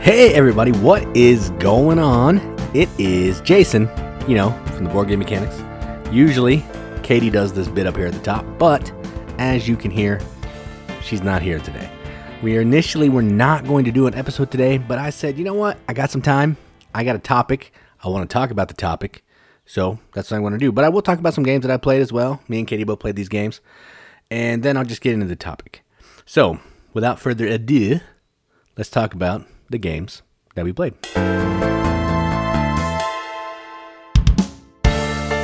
Hey everybody, what is going on? It is Jason, you know, from the Board Game Mechanics. Usually, Katie does this bit up here at the top, but as you can hear, she's not here today. We initially were not going to do an episode today, but I said, you know what? I got some time. I got a topic. I want to talk about the topic. So that's what I want to do. But I will talk about some games that I played as well. Me and Katie both played these games. And then I'll just get into the topic. So, without further ado, let's talk about the games that we played.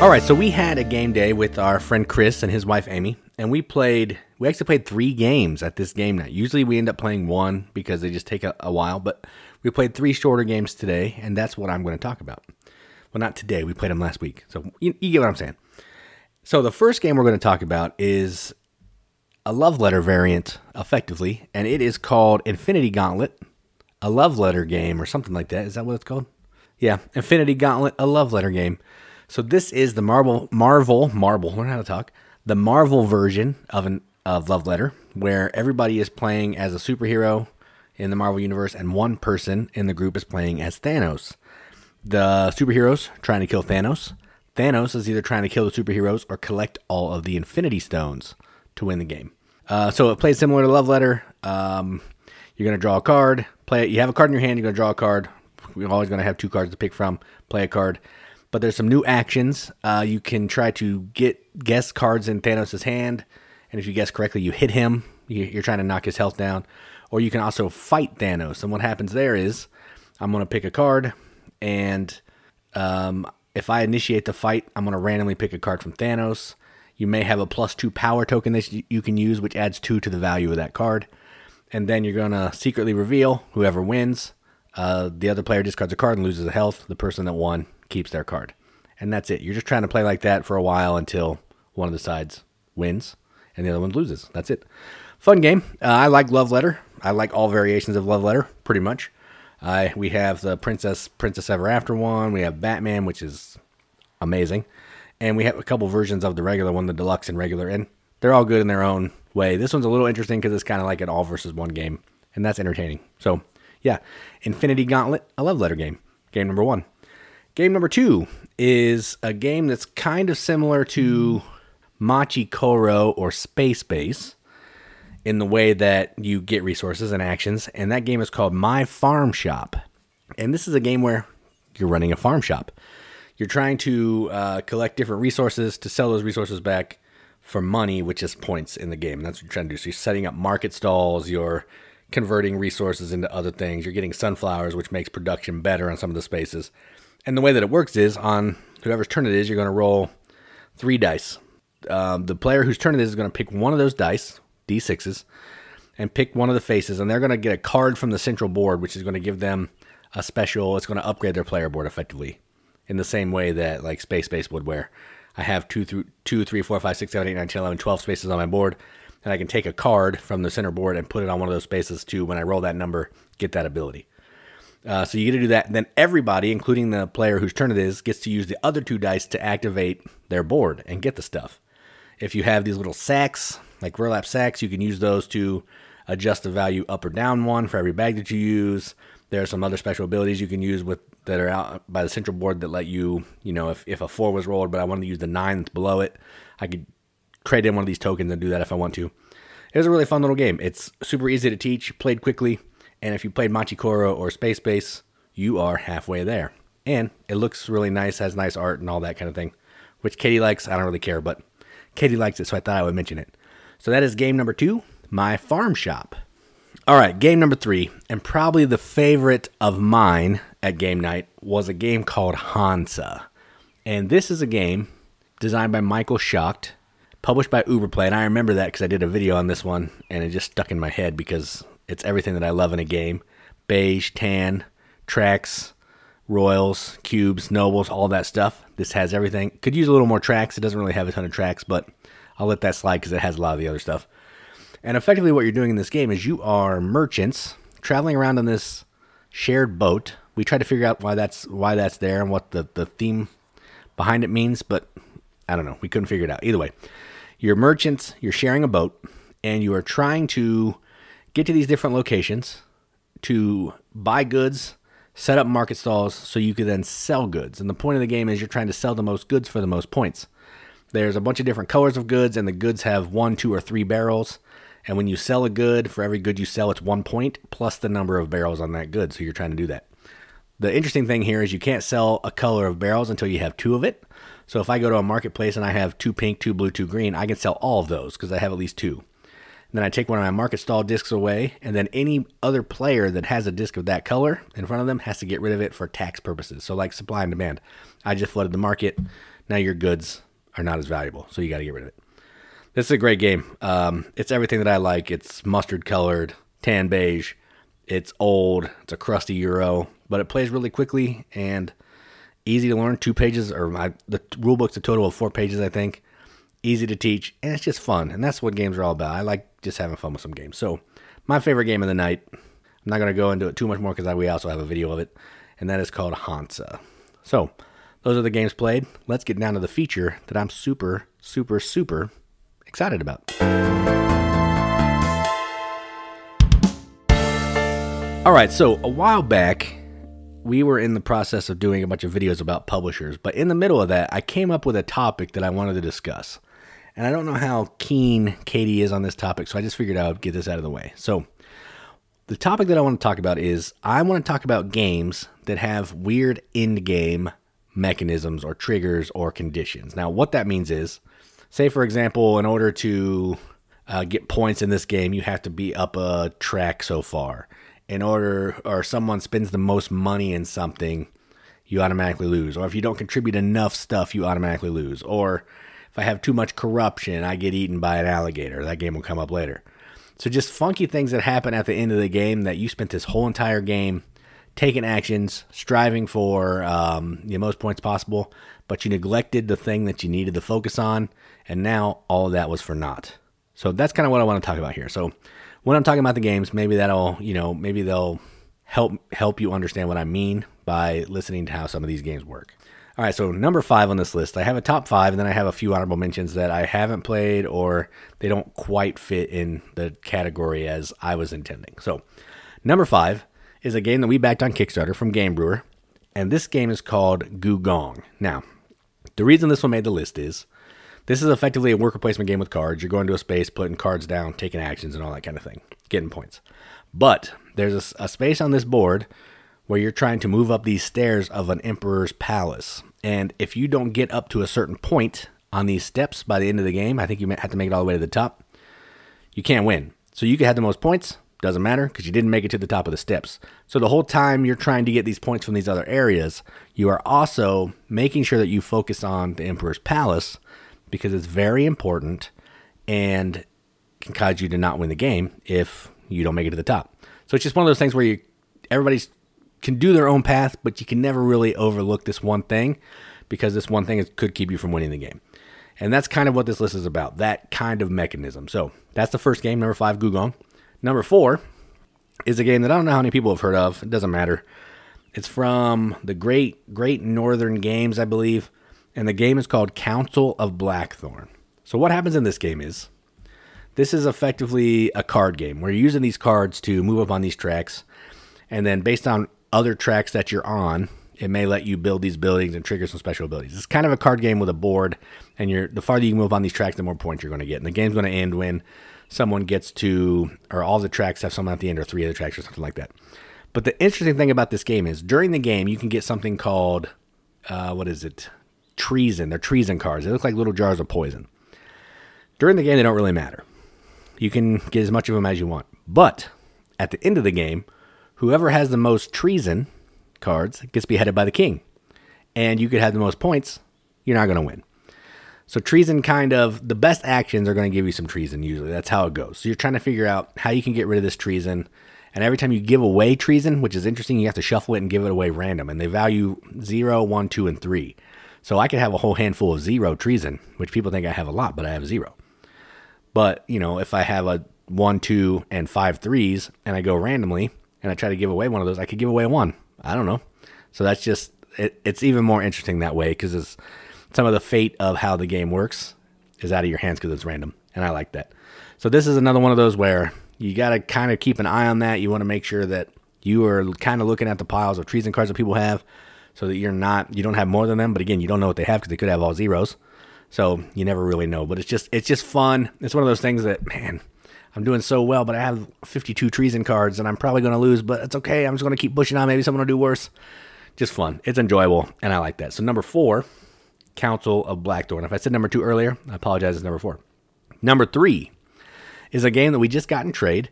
All right, so we had a game day with our friend Chris and his wife Amy, and we played. We actually played three games at this game night. Usually we end up playing one because they just take a, a while, but we played three shorter games today, and that's what I'm going to talk about. Well, not today. We played them last week, so you, you get what I'm saying. So the first game we're going to talk about is a love letter variant, effectively, and it is called Infinity Gauntlet a love letter game or something like that. Is that what it's called? Yeah, Infinity Gauntlet, a love letter game. So this is the Marvel Marvel Marvel. Learn how to talk. The Marvel version of an of Love Letter, where everybody is playing as a superhero in the Marvel universe, and one person in the group is playing as Thanos. The superheroes trying to kill Thanos. Thanos is either trying to kill the superheroes or collect all of the Infinity Stones to win the game. Uh, so it plays similar to Love Letter. Um, you're going to draw a card, play it. You have a card in your hand, you're going to draw a card. We're always going to have two cards to pick from, play a card. But there's some new actions. Uh, you can try to get guess cards in Thanos' hand. And if you guess correctly, you hit him. You're trying to knock his health down. Or you can also fight Thanos. And what happens there is I'm going to pick a card. And um, if I initiate the fight, I'm going to randomly pick a card from Thanos. You may have a plus two power token that you can use, which adds two to the value of that card and then you're gonna secretly reveal whoever wins. Uh, the other player discards a card and loses a health. The person that won keeps their card, and that's it. You're just trying to play like that for a while until one of the sides wins and the other one loses. That's it. Fun game. Uh, I like Love Letter. I like all variations of Love Letter, pretty much. Uh, we have the Princess Princess Ever After one. We have Batman, which is amazing, and we have a couple versions of the regular one, the deluxe and regular, and they're all good in their own way. This one's a little interesting because it's kind of like an all versus one game, and that's entertaining. So, yeah, Infinity Gauntlet, a love letter game. Game number one. Game number two is a game that's kind of similar to Machi Koro or Space Base in the way that you get resources and actions, and that game is called My Farm Shop. And this is a game where you're running a farm shop. You're trying to uh, collect different resources to sell those resources back for money, which is points in the game. That's what you're trying to do. So you're setting up market stalls, you're converting resources into other things, you're getting sunflowers, which makes production better on some of the spaces. And the way that it works is on whoever's turn it is, you're going to roll three dice. Um, the player whose turn it is is going to pick one of those dice, d6s, and pick one of the faces, and they're going to get a card from the central board, which is going to give them a special. It's going to upgrade their player board effectively, in the same way that like Space Base would, where I have two through two, three, four, five, six, seven, eight, nine, 10, 11, 12 spaces on my board, and I can take a card from the center board and put it on one of those spaces to when I roll that number, get that ability. Uh, so you get to do that. And then everybody, including the player whose turn it is, gets to use the other two dice to activate their board and get the stuff. If you have these little sacks, like burlap sacks, you can use those to adjust the value up or down one for every bag that you use. There are some other special abilities you can use with that are out by the central board that let you, you know, if, if a four was rolled, but I wanted to use the nine that's below it, I could trade in one of these tokens and do that if I want to. It was a really fun little game. It's super easy to teach, played quickly, and if you played Machi Koro or Space Base, you are halfway there. And it looks really nice, has nice art and all that kind of thing, which Katie likes. I don't really care, but Katie likes it, so I thought I would mention it. So that is game number two, My Farm Shop. All right, game number three, and probably the favorite of mine at game night was a game called Hansa. And this is a game designed by Michael Schacht, published by Uberplay. And I remember that because I did a video on this one and it just stuck in my head because it's everything that I love in a game beige, tan, tracks, royals, cubes, nobles, all that stuff. This has everything. Could use a little more tracks. It doesn't really have a ton of tracks, but I'll let that slide because it has a lot of the other stuff. And effectively, what you're doing in this game is you are merchants traveling around on this shared boat. We try to figure out why that's why that's there and what the, the theme behind it means, but I don't know. We couldn't figure it out. Either way, you're merchants, you're sharing a boat, and you are trying to get to these different locations to buy goods, set up market stalls so you can then sell goods. And the point of the game is you're trying to sell the most goods for the most points. There's a bunch of different colors of goods, and the goods have one, two, or three barrels. And when you sell a good, for every good you sell, it's one point plus the number of barrels on that good. So you're trying to do that. The interesting thing here is you can't sell a color of barrels until you have two of it. So if I go to a marketplace and I have two pink, two blue, two green, I can sell all of those because I have at least two. And then I take one of my market stall discs away, and then any other player that has a disc of that color in front of them has to get rid of it for tax purposes. So like supply and demand. I just flooded the market. Now your goods are not as valuable, so you got to get rid of it. This is a great game. Um, it's everything that I like. It's mustard colored, tan beige. It's old. It's a crusty Euro, but it plays really quickly and easy to learn. Two pages, or my, the rule book's a total of four pages, I think. Easy to teach, and it's just fun. And that's what games are all about. I like just having fun with some games. So, my favorite game of the night. I'm not going to go into it too much more because we also have a video of it, and that is called Hansa. So, those are the games played. Let's get down to the feature that I'm super, super, super excited about. All right, so a while back, we were in the process of doing a bunch of videos about publishers, but in the middle of that, I came up with a topic that I wanted to discuss. And I don't know how keen Katie is on this topic, so I just figured I would get this out of the way. So, the topic that I want to talk about is I want to talk about games that have weird end game mechanisms or triggers or conditions. Now, what that means is, say, for example, in order to uh, get points in this game, you have to be up a track so far. In order, or someone spends the most money in something, you automatically lose. Or if you don't contribute enough stuff, you automatically lose. Or if I have too much corruption, I get eaten by an alligator. That game will come up later. So just funky things that happen at the end of the game that you spent this whole entire game taking actions, striving for um, the most points possible, but you neglected the thing that you needed to focus on, and now all of that was for naught. So that's kind of what I want to talk about here. So when I'm talking about the games, maybe that'll, you know, maybe they'll help help you understand what I mean by listening to how some of these games work. All right, so number five on this list, I have a top five, and then I have a few honorable mentions that I haven't played or they don't quite fit in the category as I was intending. So, number five is a game that we backed on Kickstarter from Game Brewer, and this game is called Gugong. Now, the reason this one made the list is this is effectively a worker placement game with cards. You're going to a space, putting cards down, taking actions, and all that kind of thing, getting points. But there's a, a space on this board where you're trying to move up these stairs of an emperor's palace. And if you don't get up to a certain point on these steps by the end of the game, I think you have to make it all the way to the top, you can't win. So you can have the most points, doesn't matter because you didn't make it to the top of the steps. So the whole time you're trying to get these points from these other areas, you are also making sure that you focus on the Emperor's Palace because it's very important and can cause you to not win the game if you don't make it to the top. So it's just one of those things where you everybody's can do their own path, but you can never really overlook this one thing because this one thing is, could keep you from winning the game. And that's kind of what this list is about, that kind of mechanism. So that's the first game, number five, Gugong. Number four is a game that I don't know how many people have heard of. It doesn't matter. It's from the Great Great Northern Games, I believe, and the game is called Council of Blackthorn. So what happens in this game is this is effectively a card game where you're using these cards to move up on these tracks, and then based on other tracks that you're on, it may let you build these buildings and trigger some special abilities. It's kind of a card game with a board, and you're the farther you move on these tracks, the more points you're going to get. And the game's going to end when someone gets to, or all the tracks have someone at the end, or three of the tracks, or something like that. But the interesting thing about this game is during the game, you can get something called, uh, what is it? Treason. They're treason cards. They look like little jars of poison. During the game, they don't really matter. You can get as much of them as you want. But at the end of the game, whoever has the most treason cards gets beheaded by the king. And you could have the most points, you're not going to win. So treason kind of the best actions are going to give you some treason usually. That's how it goes. So you're trying to figure out how you can get rid of this treason. And every time you give away treason, which is interesting, you have to shuffle it and give it away random. And they value 0, 1, 2, and 3. So I could have a whole handful of zero treason, which people think I have a lot, but I have zero. But, you know, if I have a 1, 2, and 5 threes and I go randomly and I try to give away one of those, I could give away one. I don't know. So that's just, it, it's even more interesting that way because it's some of the fate of how the game works is out of your hands because it's random, and I like that. So this is another one of those where you got to kind of keep an eye on that. You want to make sure that You are kind of looking at the piles of treason cards that people have, so that you're not you don't have more than them. But again, you don't know what they have because they could have all zeros, so you never really know. But it's just it's just fun. It's one of those things that man. I'm doing so well, but I have 52 treason cards and I'm probably going to lose, but it's okay. I'm just going to keep pushing on. Maybe someone will do worse. Just fun. It's enjoyable, and I like that. So, number four, Council of Blackthorn. If I said number two earlier, I apologize. It's number four. Number three is a game that we just got in trade.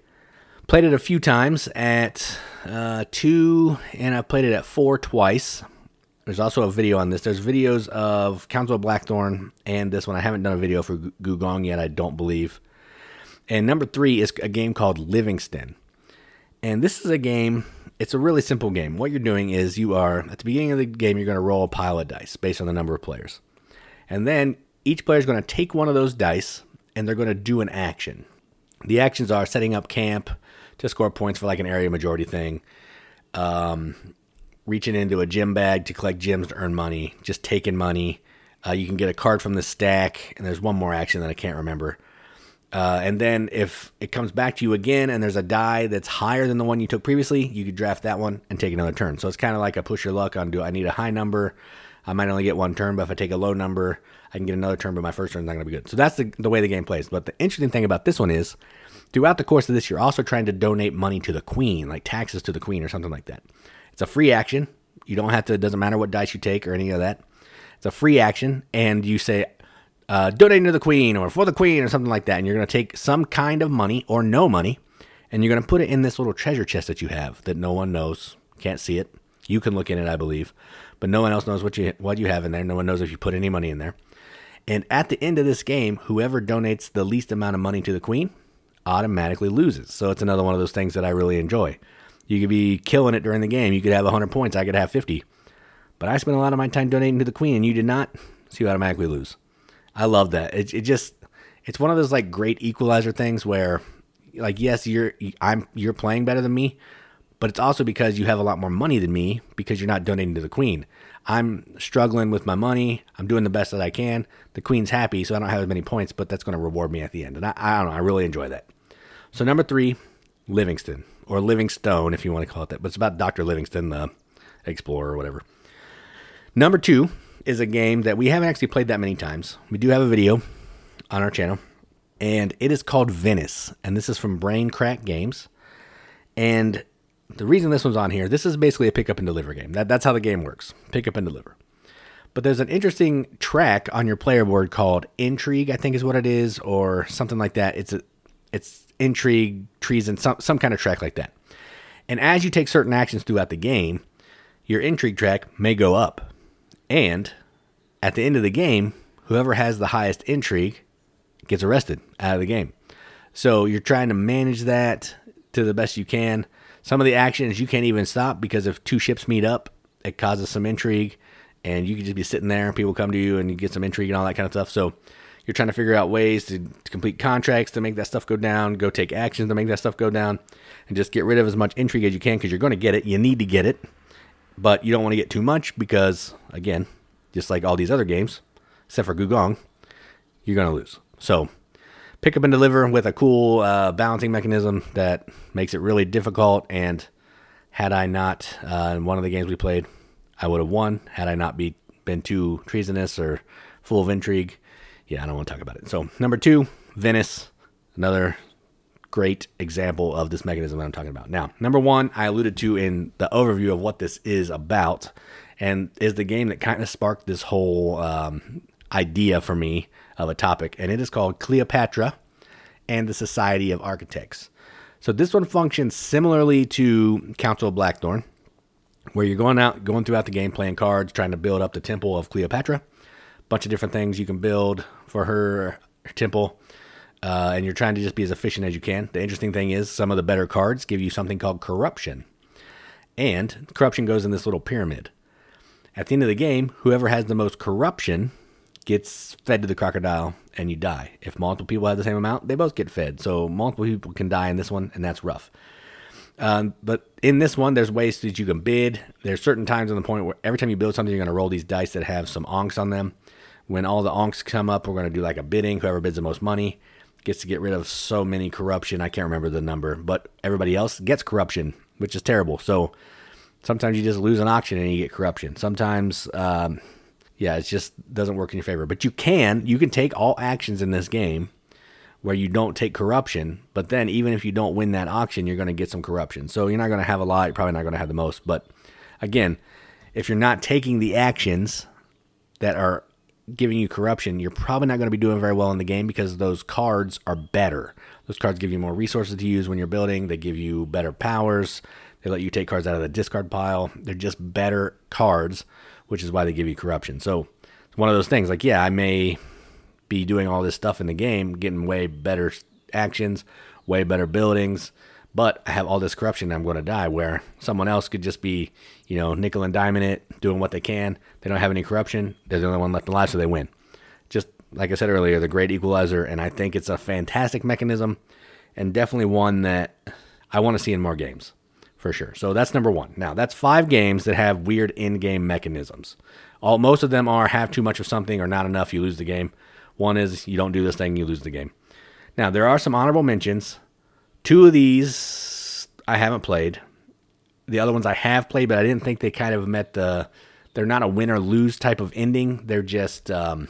Played it a few times at uh, two, and I played it at four twice. There's also a video on this. There's videos of Council of Blackthorn and this one. I haven't done a video for Gugong yet, I don't believe. And number three is a game called Livingston. And this is a game, it's a really simple game. What you're doing is you are, at the beginning of the game, you're going to roll a pile of dice based on the number of players. And then each player is going to take one of those dice and they're going to do an action. The actions are setting up camp to score points for like an area majority thing, um, reaching into a gym bag to collect gems to earn money, just taking money. Uh, you can get a card from the stack, and there's one more action that I can't remember. Uh, and then if it comes back to you again and there's a die that's higher than the one you took previously, you could draft that one and take another turn. So it's kind of like a push your luck on do I need a high number? I might only get one turn, but if I take a low number, I can get another turn, but my first turn is not going to be good. So that's the, the way the game plays. But the interesting thing about this one is throughout the course of this, you're also trying to donate money to the queen, like taxes to the queen or something like that. It's a free action. You don't have to, it doesn't matter what dice you take or any of that. It's a free action. And you say, uh, donating to the queen or for the queen or something like that. And you're going to take some kind of money or no money and you're going to put it in this little treasure chest that you have that no one knows, can't see it. You can look in it, I believe, but no one else knows what you what you have in there. No one knows if you put any money in there. And at the end of this game, whoever donates the least amount of money to the queen automatically loses. So it's another one of those things that I really enjoy. You could be killing it during the game. You could have 100 points. I could have 50. But I spent a lot of my time donating to the queen, and you did not. So you automatically lose. I love that. It, it just it's one of those like great equalizer things where like yes, you're I'm you're playing better than me, but it's also because you have a lot more money than me because you're not donating to the queen. I'm struggling with my money. I'm doing the best that I can. The queen's happy, so I don't have as many points, but that's going to reward me at the end. And I, I don't know. I really enjoy that. So number three, Livingston or Livingstone, if you want to call it that. But it's about Doctor Livingston, the explorer or whatever. Number two is a game that we haven't actually played that many times. We do have a video on our channel, and it is called Venice, and this is from Brain Crack Games. And the reason this one's on here, this is basically a pick up and deliver game. That, that's how the game works pick up and deliver. But there's an interesting track on your player board called Intrigue, I think is what it is, or something like that. It's a, it's intrigue, treason, some some kind of track like that. And as you take certain actions throughout the game, your intrigue track may go up. And at the end of the game, whoever has the highest intrigue gets arrested out of the game. So you're trying to manage that to the best you can. Some of the actions you can't even stop because if two ships meet up, it causes some intrigue, and you can just be sitting there, and people come to you, and you get some intrigue and all that kind of stuff. So you're trying to figure out ways to, to complete contracts to make that stuff go down, go take actions to make that stuff go down, and just get rid of as much intrigue as you can because you're going to get it. You need to get it but you don't want to get too much because, again, just like all these other games, except for Gugong, you're going to lose. So pick up and deliver with a cool uh, balancing mechanism that makes it really difficult. And had I not, uh, in one of the games we played, I would have won. Had I not be, been too treasonous or full of intrigue, yeah, I don't want to talk about it. So, number two, Venice, another great example of this mechanism that I'm talking about. Now, number one, I alluded to in the overview of what this is about, and is the game that kind of sparked this whole um, idea for me of a topic, and it is called Cleopatra and the Society of Architects. So this one functions similarly to Council of Blackthorn, where you're going out, going throughout the game, playing cards, trying to build up the temple of Cleopatra. Bunch of different things you can build for her, her temple uh, and you're trying to just be as efficient as you can. The interesting thing is, some of the better cards give you something called corruption. And corruption goes in this little pyramid. At the end of the game, whoever has the most corruption gets fed to the crocodile and you die. If multiple people have the same amount, they both get fed. So multiple people can die in this one, and that's rough. Um, but in this one, there's ways that you can bid. There's certain times on the point where every time you build something, you're going to roll these dice that have some ankhs on them. When all the ankhs come up, we're going to do like a bidding. Whoever bids the most money gets to get rid of so many corruption. I can't remember the number, but everybody else gets corruption. which is terrible. So sometimes you just lose an auction and you get corruption. Sometimes, um, yeah, it just doesn't work in your favor. But you can you can take all actions in this game where you don't take corruption, but then even if you don't win that auction, you're going to get some corruption. So you're not going to have a lot. You're probably not going to have the most. But again, if you're not taking the actions that are giving you corruption, you're probably not going to be doing very well in the game because those cards are better. Those cards give you more resources to use when you're building. They give you better powers. They let you take cards out of the discard pile. They're just better cards, which is why they give you corruption. So it's one of those things. Like, yeah, I may be doing all this stuff in the game, getting way better actions, way better buildings, but I have all this corruption. I'm going to die. Where someone else could just be, you know, nickel and diamond it, doing what they can. They don't have any corruption. They're the only one left alive, so they win. Just like I said earlier, the great equalizer, and I think it's a fantastic mechanism, and definitely one that I want to see in more games for sure. So that's number one. Now that's five games that have weird in-game mechanisms. All most of them are have too much of something or not enough, you lose the game. One is you don't do this thing, you lose the game. Now there are some honorable mentions. Two of these I haven't played. The other ones I have played, but I didn't think they kind of met the. They're not a win or lose type of ending. They're just um,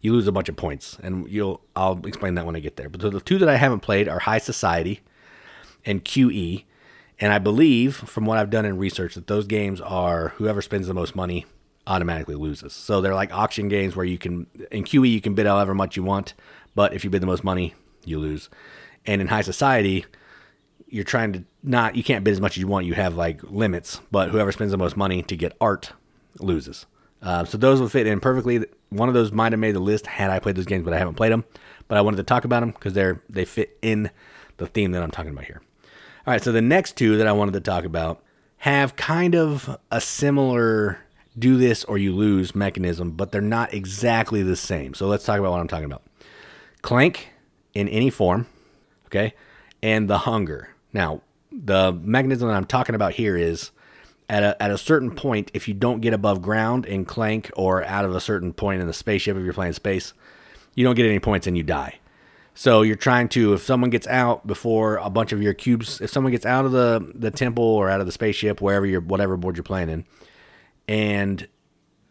you lose a bunch of points, and you'll. I'll explain that when I get there. But the two that I haven't played are High Society and QE, and I believe from what I've done in research that those games are whoever spends the most money automatically loses. So they're like auction games where you can in QE you can bid however much you want, but if you bid the most money, you lose. And in high society, you're trying to not you can't bid as much as you want. You have like limits, but whoever spends the most money to get art loses. Uh, so those would fit in perfectly. One of those might have made the list had I played those games, but I haven't played them. But I wanted to talk about them because they're they fit in the theme that I'm talking about here. All right, so the next two that I wanted to talk about have kind of a similar do this or you lose mechanism, but they're not exactly the same. So let's talk about what I'm talking about. Clank in any form, okay, and the hunger. Now, the mechanism that I'm talking about here is at a, at a certain point, if you don't get above ground in Clank or out of a certain point in the spaceship, if you're playing space, you don't get any points and you die. So you're trying to, if someone gets out before a bunch of your cubes, if someone gets out of the, the temple or out of the spaceship, wherever you're, whatever board you're playing in, and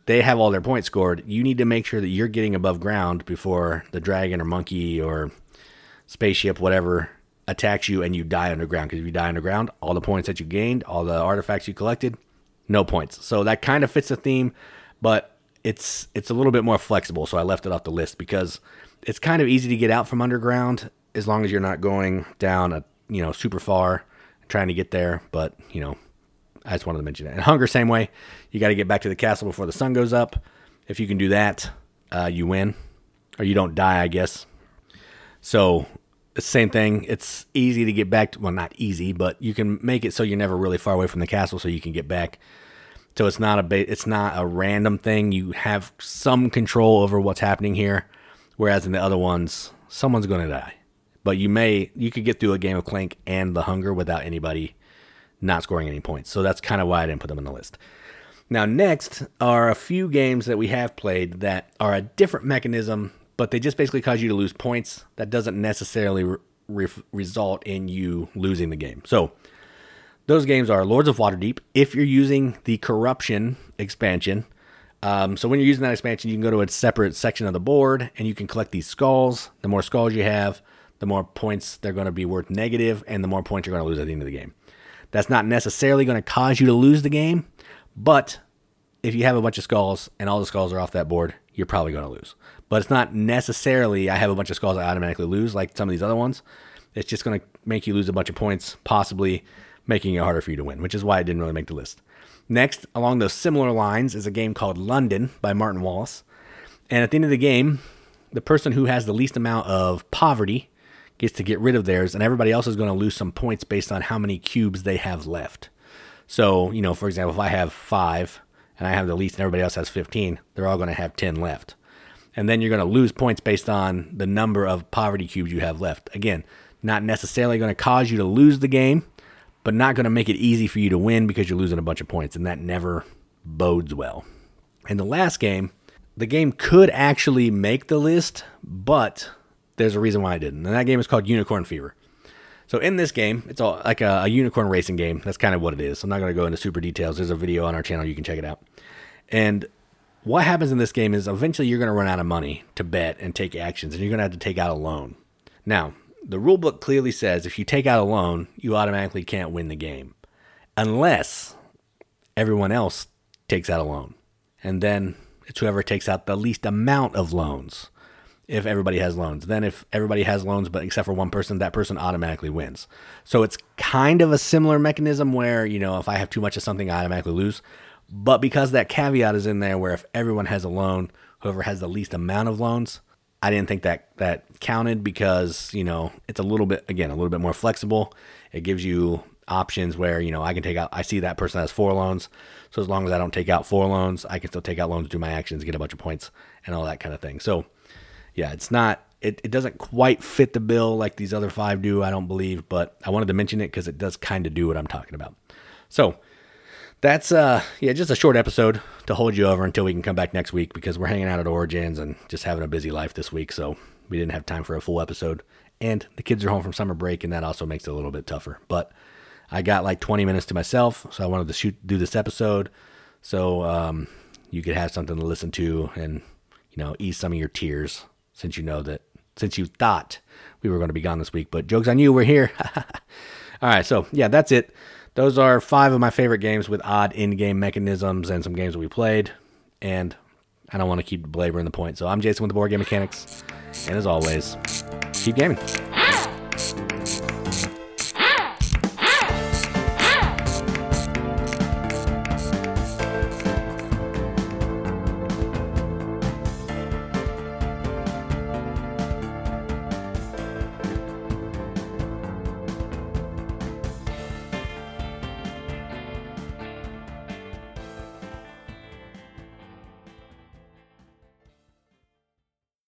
they have all their points scored, you need to make sure that you're getting above ground before the dragon or monkey or spaceship, whatever, attacks you and you die underground. Because if you die underground, all the points that you gained, all the artifacts you collected, no points. So that kind of fits the theme, but it's it's a little bit more flexible. So I left it off the list because it's kind of easy to get out from underground as long as you're not going down a you know super far trying to get there. But you know, I just wanted to mention it. And hunger, same way. You got to get back to the castle before the sun goes up. If you can do that, uh, you win, or you don't die, I guess. So same thing. It's easy to get back to, well, not easy, but you can make it so you're never really far away from the castle, so you can get back. So it's not a ba- it's not a random thing. You have some control over what's happening here, whereas in the other ones, someone's going to die. But you may you could get through a game of Clank and the Hunger without anybody not scoring any points. So that's kind of why I didn't put them on the list. Now, next are a few games that we have played that are a different mechanism but they just basically cause you to lose points. That doesn't necessarily re- result in you losing the game. So those games are Lords of Waterdeep. If you're using the corruption expansion, um, so when you're using that expansion, you can go to a separate section of the board and you can collect these skulls. The more skulls you have, the more points they're going to be worth negative, and the more points you're going to lose at the end of the game. That's not necessarily going to cause you to lose the game, but if you have a bunch of skulls and all the skulls are off that board, you're probably going to lose but it's not necessarily I have a bunch of skulls I automatically lose like some of these other ones. It's just going to make you lose a bunch of points, possibly making it harder for you to win, which is why it didn't really make the list. Next, along those similar lines, is a game called London by Martin Wallace. And at the end of the game, the person who has the least amount of poverty gets to get rid of theirs, and everybody else is going to lose some points based on how many cubes they have left. So, you know, for example, if I have five and I have the least and everybody else has 15, they're all going to have 10 left and then you're going to lose points based on the number of poverty cubes you have left. Again, not necessarily going to cause you to lose the game, but not going to make it easy for you to win because you're losing a bunch of points, and that never bodes well. In the last game, the game could actually make the list, but there's a reason why I didn't. And that game is called Unicorn Fever. So in this game, it's all like a, a unicorn racing game. That's kind of what it is. I'm not going to go into super details. There's a video on our channel. You can check it out. And what happens in this game is eventually you're going to run out of money to bet and take actions, and you're going to have to take out a loan. Now, the rule book clearly says if you take out a loan, you automatically can't win the game unless everyone else takes out a loan. And then it's whoever takes out the least amount of loans if everybody has loans. Then if everybody has loans but except for one person, that person automatically wins. So it's kind of a similar mechanism where, you know, if I have too much of something, I automatically lose. But because that caveat is in there where if everyone has a loan, whoever has the least amount of loans, I didn't think that that counted because, you know, it's a little bit again, a little bit more flexible. It gives you options where, you know, I can take out I see that person has four loans. So as long as I don't take out four loans, I can still take out loans, do my actions, get a bunch of points and all that kind of thing. So yeah, it's not it, it doesn't quite fit the bill like these other five do, I don't believe, but I wanted to mention it because it does kind of do what I'm talking about. So that's uh yeah, just a short episode to hold you over until we can come back next week because we're hanging out at Origins and just having a busy life this week, so we didn't have time for a full episode. And the kids are home from summer break, and that also makes it a little bit tougher. But I got like 20 minutes to myself, so I wanted to shoot do this episode so um, you could have something to listen to and you know ease some of your tears since you know that since you thought we were going to be gone this week. But jokes on you, we're here. All right, so yeah, that's it. Those are five of my favorite games with odd in-game mechanisms and some games that we played. And I don't want to keep belaboring the point. So I'm Jason with the Board Game Mechanics, and as always, keep gaming.